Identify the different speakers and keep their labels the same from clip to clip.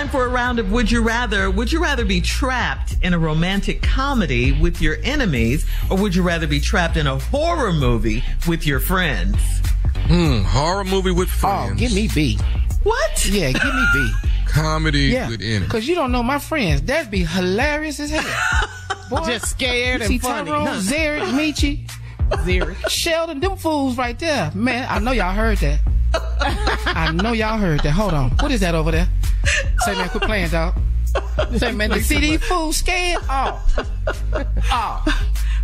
Speaker 1: Time for a round of Would You Rather. Would you rather be trapped in a romantic comedy with your enemies, or would you rather be trapped in a horror movie with your friends?
Speaker 2: Hmm, horror movie with friends.
Speaker 3: Oh, give me B.
Speaker 1: What?
Speaker 3: Yeah, give me B.
Speaker 2: Comedy yeah, with enemies.
Speaker 3: Because you don't know my friends. That'd be hilarious as hell.
Speaker 4: Boy, Just scared
Speaker 3: you
Speaker 4: and
Speaker 3: see
Speaker 4: funny.
Speaker 3: Tyrone,
Speaker 4: huh?
Speaker 3: Zarek, Michi,
Speaker 4: Zero.
Speaker 3: Sheldon, them fools right there. Man, I know y'all heard that. I know y'all heard that. Hold on. What is that over there? Say, man, quit playing, dog. Say, man, the CD fool scared? Oh. Oh.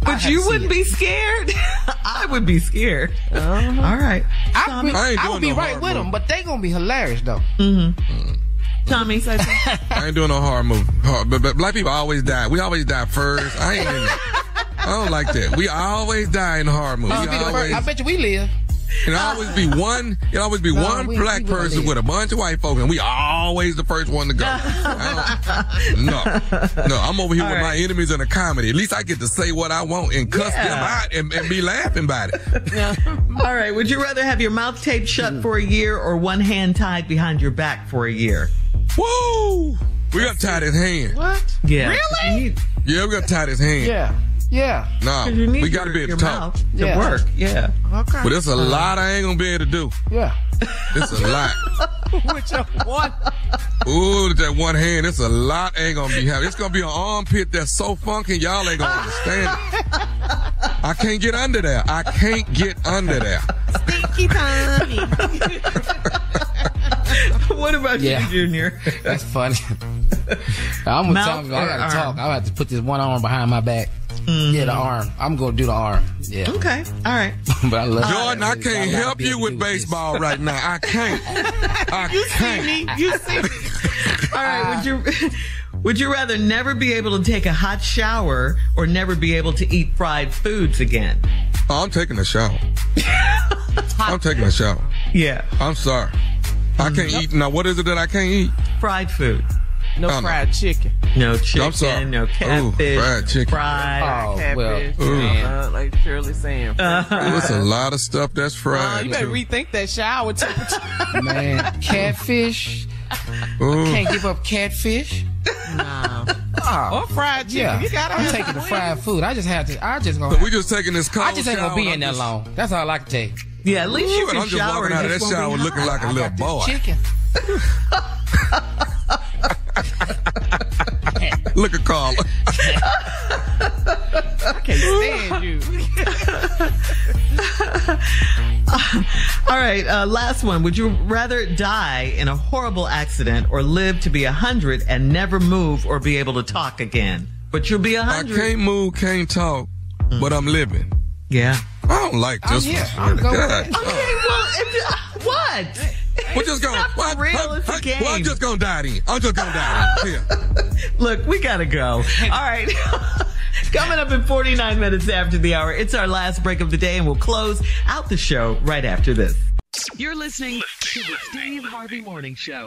Speaker 1: But you wouldn't be scared. I would be scared.
Speaker 3: Uh-huh.
Speaker 1: All right.
Speaker 3: I,
Speaker 1: Tommy?
Speaker 3: be,
Speaker 2: I ain't
Speaker 3: I
Speaker 2: doing
Speaker 3: would be
Speaker 2: no
Speaker 3: right
Speaker 2: horror
Speaker 3: with
Speaker 2: movie.
Speaker 3: them, but they gonna be hilarious though.
Speaker 1: Mm-hmm. Tommy, say
Speaker 2: I ain't doing no horror movie. Horror- But, but black people always die. We always die first. I ain't. I don't like that. We always die in horror movies.
Speaker 3: Uh,
Speaker 2: We
Speaker 3: be the first-
Speaker 2: always,
Speaker 3: I bet you we live.
Speaker 2: It always be one. It'll always be
Speaker 3: No,
Speaker 2: one
Speaker 3: we-
Speaker 2: black
Speaker 3: we
Speaker 2: person with a bunch of white folks, and we always the first one to go. No, no. I'm over here
Speaker 1: All
Speaker 2: with my enemies in a comedy. At least I get to say what I want and cuss
Speaker 1: Yeah.
Speaker 2: them out and, and be laughing about it. Yeah.
Speaker 1: All right. Would you rather have your mouth taped shut for a year or one hand tied behind your back for a year?
Speaker 2: Woo! We got tied his hand.
Speaker 3: What?
Speaker 1: Yeah.
Speaker 3: Really?
Speaker 2: Yeah, we got tied his hand.
Speaker 3: Yeah. Yeah.
Speaker 2: No,
Speaker 1: 'Cause you
Speaker 2: we got to
Speaker 1: your-
Speaker 2: be able
Speaker 1: your
Speaker 2: to talk.
Speaker 1: mouth to
Speaker 3: Yeah.
Speaker 1: work. Yeah.
Speaker 3: Okay.
Speaker 2: But it's a uh, lot I ain't gonna be able to do.
Speaker 3: Yeah.
Speaker 2: It's a lot.
Speaker 4: With your one.
Speaker 2: Ooh, that one hand, it's a lot ain't gonna be happening. It's gonna be an armpit that's so funky, y'all ain't gonna understand it. I can't get under there. I can't get under there.
Speaker 4: Stinky Tommy.
Speaker 1: what about
Speaker 3: Yeah.
Speaker 1: you, Junior?
Speaker 3: That's funny. I'm gonna talk. I gotta
Speaker 1: arm?
Speaker 3: talk. I have to put this one arm behind my back. Mm-hmm. Yeah, the mm-hmm. arm. I'm gonna do the arm. Yeah.
Speaker 1: Okay. All right.
Speaker 3: but I love
Speaker 2: Jordan, I can't
Speaker 3: gotta
Speaker 2: help you with
Speaker 3: do this.
Speaker 2: baseball right now. I can't. I
Speaker 1: You see
Speaker 2: can't.
Speaker 1: see me? You see me? All right. Would you would you rather never be able to take a hot shower or never be able to eat fried foods again?
Speaker 2: Oh, I'm taking a shower. I'm taking a shower.
Speaker 1: Yeah.
Speaker 2: I'm sorry. I can't mm-hmm. eat. Now, what is it that I can't eat?
Speaker 1: Fried food.
Speaker 4: No
Speaker 2: Oh, no.
Speaker 4: fried chicken.
Speaker 1: No chicken.
Speaker 2: I'm sorry.
Speaker 1: No
Speaker 2: Ooh,
Speaker 1: catfish.
Speaker 2: fried chicken.
Speaker 1: Fried.
Speaker 3: Oh
Speaker 4: Catfish.
Speaker 3: well.
Speaker 4: Uh, like Shirley saying.
Speaker 2: It's a lot of stuff that's
Speaker 4: Uh,
Speaker 2: fried.
Speaker 4: you better
Speaker 2: too.
Speaker 4: rethink that shower temperature.
Speaker 3: Man, catfish.
Speaker 2: Ooh.
Speaker 3: Can't give up catfish.
Speaker 4: nah.
Speaker 3: Oh,
Speaker 4: Or fried chicken.
Speaker 3: yeah.
Speaker 4: You gotta
Speaker 3: I'm taking the
Speaker 4: some
Speaker 3: fried food. I just have to. I just gonna.
Speaker 2: So we just taking this cold
Speaker 3: I just ain't gonna be in
Speaker 2: I'm
Speaker 3: there long. That's all I can take.
Speaker 1: Yeah, at least you
Speaker 2: Ooh, and
Speaker 1: can
Speaker 2: I'm just
Speaker 1: shower.
Speaker 2: walking out of that shower
Speaker 1: be
Speaker 2: looking like a
Speaker 3: I
Speaker 2: little
Speaker 3: got this
Speaker 2: boy.
Speaker 3: Chicken.
Speaker 2: Look at Carla.
Speaker 3: I can't stand you.
Speaker 1: All right, uh, last one. Would you rather die in a horrible accident or live to be a hundred and never move or be able to talk again? But you'll be a
Speaker 2: I
Speaker 1: hundred.
Speaker 2: can't move, can't talk, but I'm living.
Speaker 1: Yeah.
Speaker 2: I don't like
Speaker 3: I'm
Speaker 2: this one.
Speaker 3: I'll go
Speaker 2: God.
Speaker 3: with it.
Speaker 1: Okay, well, if, what?
Speaker 2: We're just gonna.
Speaker 1: not
Speaker 2: well,
Speaker 1: real,
Speaker 2: I-
Speaker 1: it's a
Speaker 2: I-
Speaker 1: game.
Speaker 2: Well, I'm just gonna die then. I'm just gonna die. Here.
Speaker 1: Look, we gotta go. All right. Coming up in 49 minutes after the hour, it's our last break of the day, and we'll close out the show right after this.
Speaker 5: You're listening to the Steve Harvey Morning Show.